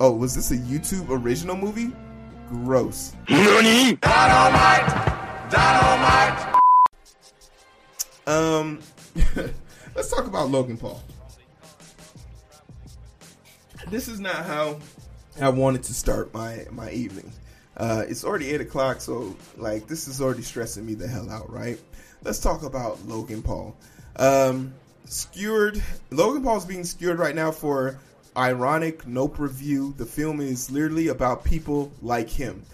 Oh, was this a YouTube original movie? Gross. NANI? Dynamite! Dynamite! Um, let's talk about Logan Paul. This is not how I wanted to start my my evening. Uh, it's already eight o'clock, so like this is already stressing me the hell out, right? Let's talk about Logan Paul. Um, skewered. Logan Paul's being skewered right now for ironic Nope review. The film is literally about people like him,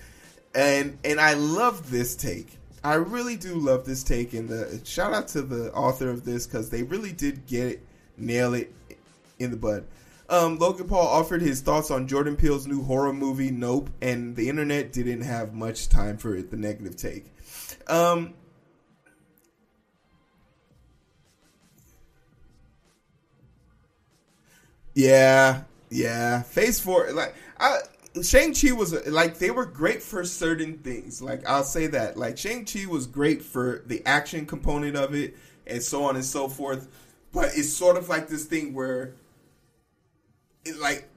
and and I love this take. I really do love this take, and the shout out to the author of this because they really did get it, nail it in the bud. Um, Logan Paul offered his thoughts on Jordan Peele's new horror movie Nope, and the internet didn't have much time for it, the negative take. Um, yeah, yeah. Phase four, like I, Shang Chi was like they were great for certain things. Like I'll say that, like Shang Chi was great for the action component of it, and so on and so forth. But it's sort of like this thing where it like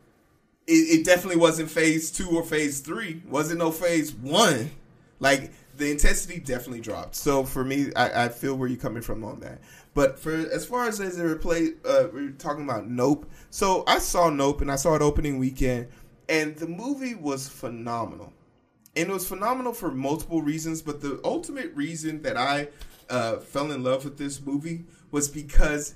it, it definitely wasn't phase two or phase three. Wasn't no phase one. Like the intensity definitely dropped. So for me, I, I feel where you're coming from on that. But for as far as as it replay, uh, we're talking about Nope. So I saw Nope and I saw it opening weekend, and the movie was phenomenal. And it was phenomenal for multiple reasons, but the ultimate reason that I uh, fell in love with this movie was because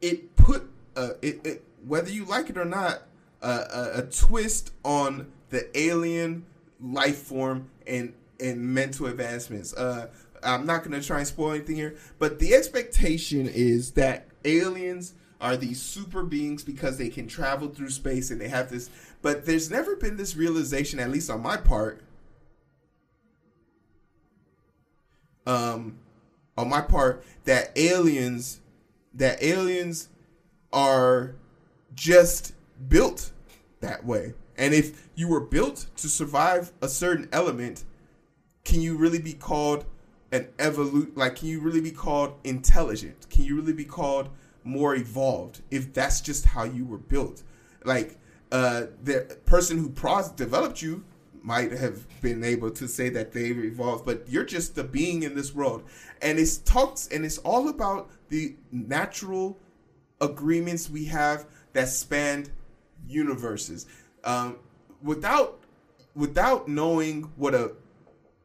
it put uh, it, it whether you like it or not uh, a, a twist on the alien life form and and mental advancements. Uh, I'm not going to try and spoil anything here, but the expectation is that aliens are these super beings because they can travel through space and they have this. But there's never been this realization, at least on my part, um, on my part, that aliens, that aliens are just built that way. And if you were built to survive a certain element, can you really be called an evolute? Like, can you really be called intelligent? Can you really be called more evolved if that's just how you were built? Like, uh, the person who pros- developed you might have been able to say that they've evolved, but you're just a being in this world. And it's talks and it's all about the natural agreements we have that spanned universes. Um, without without knowing what a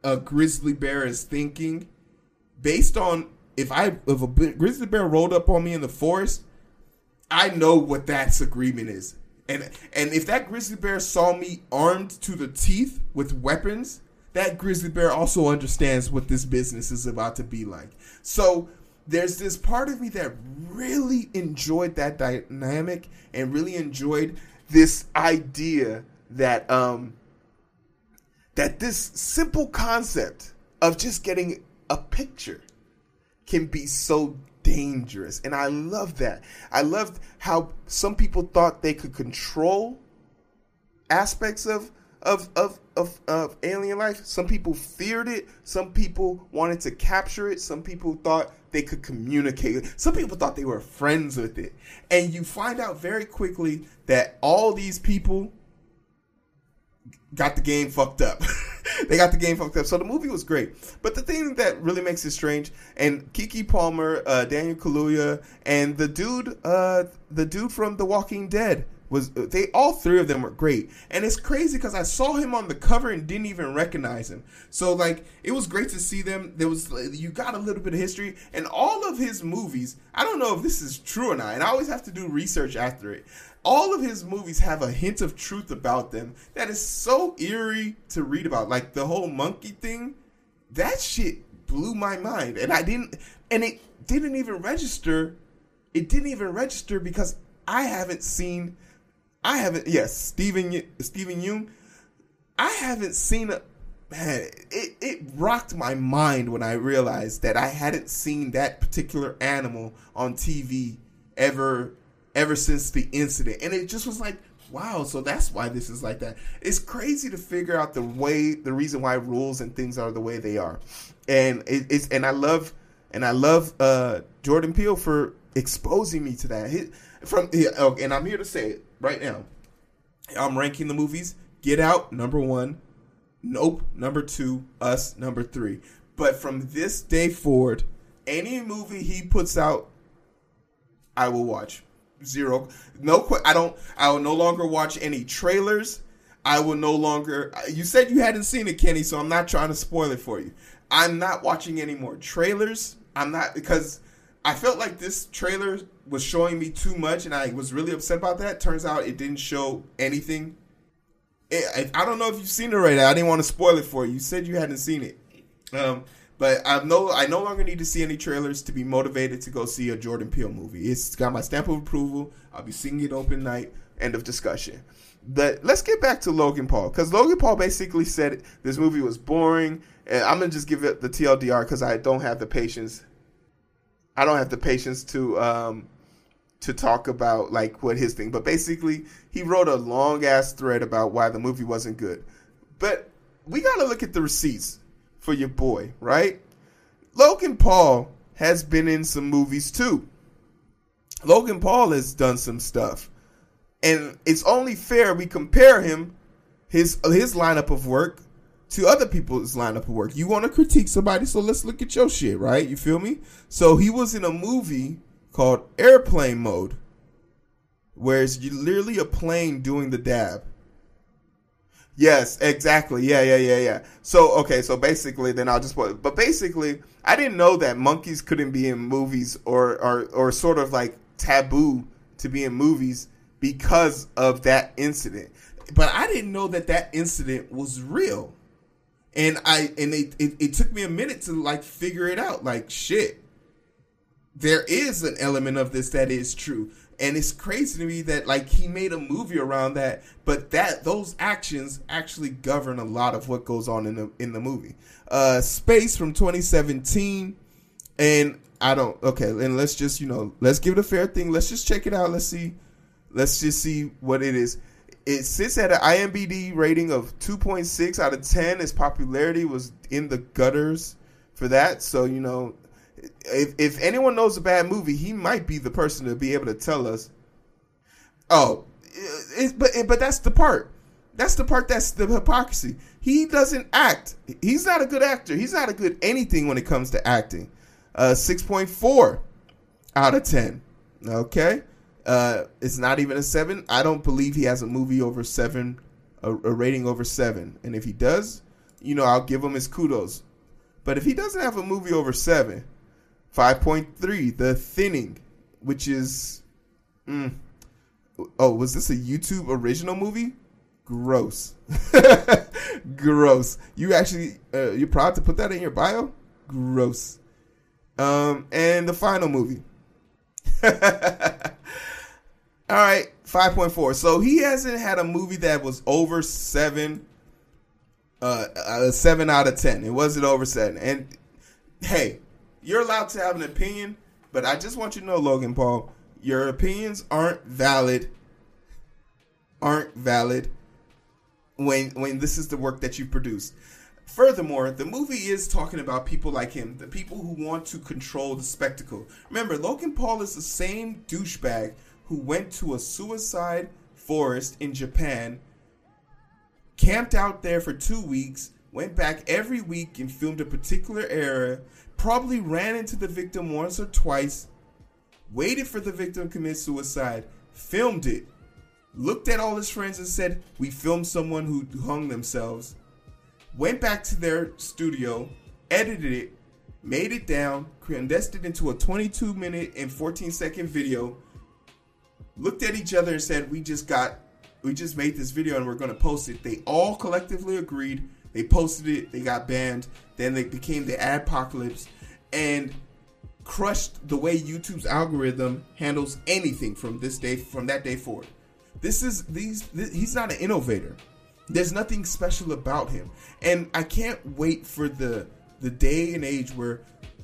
a grizzly bear is thinking, based on if I if a grizzly bear rolled up on me in the forest, I know what that agreement is. And and if that grizzly bear saw me armed to the teeth with weapons, that grizzly bear also understands what this business is about to be like. So there's this part of me that really enjoyed that dynamic and really enjoyed this idea that um that this simple concept of just getting a picture can be so dangerous. And i love that. I loved how some people thought they could control aspects of of, of of of alien life. Some people feared it. Some people wanted to capture it. Some people thought they could communicate some people thought they were friends with it. And you find out very quickly that all these people got the game fucked up. they got the game fucked up. So the movie was great. But the thing that really makes it strange, and Keke Palmer, uh, Daniel Kaluuya, and the dude, uh, the dude from The Walking Dead was they all three of them were great. And it's crazy because I saw him on the cover and didn't even recognize him. So like it was great to see them. There was you got a little bit of history and all of his movies. I don't know if this is true or not, and I always have to do research after it all of his movies have a hint of truth about them that is so eerie to read about. Like the whole monkey thing, that shit blew my mind, and I didn't, and it didn't even register. It didn't even register because I haven't seen. I haven't. Yes, Steven Steven Yeun. I haven't seen a man. It it rocked my mind when I realized that I hadn't seen that particular animal on TV ever ever since the incident. And it just was like, wow, so that's why this is like that. It's crazy to figure out the way, the reason why rules and things are the way they are. And it, it's, and I love, and I love uh, Jordan Peele for exposing me to that. He, from, oh, and I'm here to say it right now. I'm ranking the movies. Get Out number one, Nope number two, Us number three. But from this day forward, any movie he puts out, I will watch. Zero, no. I don't. I will no longer watch any trailers. I will no longer. You said you hadn't seen it, Kenny, so I'm not trying to spoil it for you. I'm not watching any more trailers. I'm not because I felt like this trailer was showing me too much, and I was really upset about that. Turns out it didn't show anything. It, I don't know if you've seen it right now. I didn't want to spoil it for you. You said you hadn't seen it, um, but I no, I no longer need to see any trailers to be motivated to go see a Jordan Peele movie. It's got my stamp of approval. I'll be seeing it open night. End of discussion. But let's get back to Logan Paul because Logan Paul basically said this movie was boring, and I'm gonna just give it the TLDR because I don't have the patience. I don't have the patience to um, to talk about like what his thing. But basically, he wrote a long ass thread about why the movie wasn't good. But we got to look at the receipts for your boy, right? Logan Paul has been in some movies too. Logan Paul has done some stuff. And it's only fair we compare him his his lineup of work to other people's lineup of work. You want to critique somebody, so let's look at your shit, right? You feel me? So he was in a movie called Airplane Mode, where it's literally a plane doing the dab. Yes, exactly. Yeah, yeah, yeah, yeah. So okay, so basically, then I'll just put. But basically, I didn't know that monkeys couldn't be in movies or or or sort of like taboo to be in movies because of that incident. But I didn't know that that incident was real, and I and it it, it took me a minute to like figure it out. Like shit, there is an element of this that is true. And it's crazy to me that like he made a movie around that but that those actions actually govern a lot of what goes on in the in the movie. Uh space from 2017 and i don't okay and let's just you know let's give it a fair thing. Let's just check it out. Let's see. Let's just see what it is it sits at an IMBD rating of 2.6 out of 10 its popularity was in the gutters for that so you know if if anyone knows a bad movie, he might be the person to be able to tell us. Oh, it, but but that's the part. That's the part. That's the hypocrisy. He doesn't act. He's not a good actor. He's not a good anything when it comes to acting. Uh, six point four out of ten. Okay, uh, it's not even a seven. I don't believe he has a movie over seven, a, a rating over seven. And if he does, you know, I'll give him his kudos. But if he doesn't have a movie over seven, 5.3, The Thinning, which is. Mm, oh, was this a YouTube original movie? Gross. Gross. You actually. Uh, you're proud to put that in your bio? Gross. Um, and the final movie. All right, 5.4. So he hasn't had a movie that was over 7 uh, a 7 out of 10. It wasn't over 7. And hey, you're allowed to have an opinion, but I just want you to know, Logan Paul, your opinions aren't valid. Aren't valid when when this is the work that you produced. Furthermore, the movie is talking about people like him, the people who want to control the spectacle. Remember, Logan Paul is the same douchebag who went to a suicide forest in Japan, camped out there for two weeks, went back every week and filmed a particular area, probably ran into the victim once or twice, waited for the victim to commit suicide, filmed it, looked at all his friends and said, We filmed someone who hung themselves, went back to their studio, edited it, made it down, condensed it into a 22 minute and 14 second video, looked at each other and said, We just got, we just made this video and we're going to post it. They all collectively agreed. They posted it, they got banned. Then they became the apocalypse and crushed the way YouTube's algorithm handles anything from this day, from that day forward. This is these. This, he's not an innovator. There's nothing special about him, and I can't wait for the the day and age where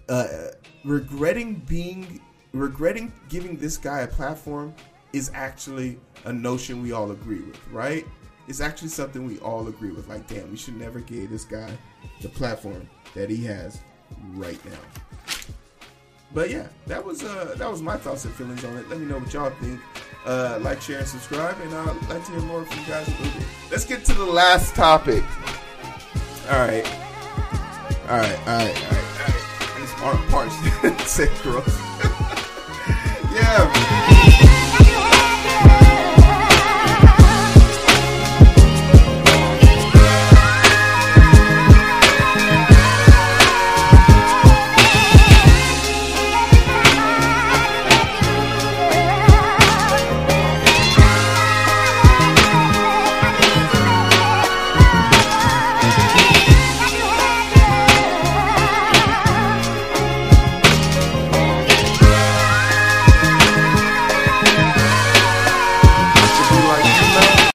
uh, regretting being regretting giving this guy a platform is actually a notion we all agree with, right? It's actually something we all agree with. Like, damn, we should never give this guy the platform that he has right now. But yeah, that was uh that was my thoughts and feelings on it. Let me know what y'all think. Uh, like, share, and subscribe, and I'd like to hear more from you guys a little bit. Let's get to the last topic. All right. All right, all right, all right, all right. This part, part, say gross. yeah,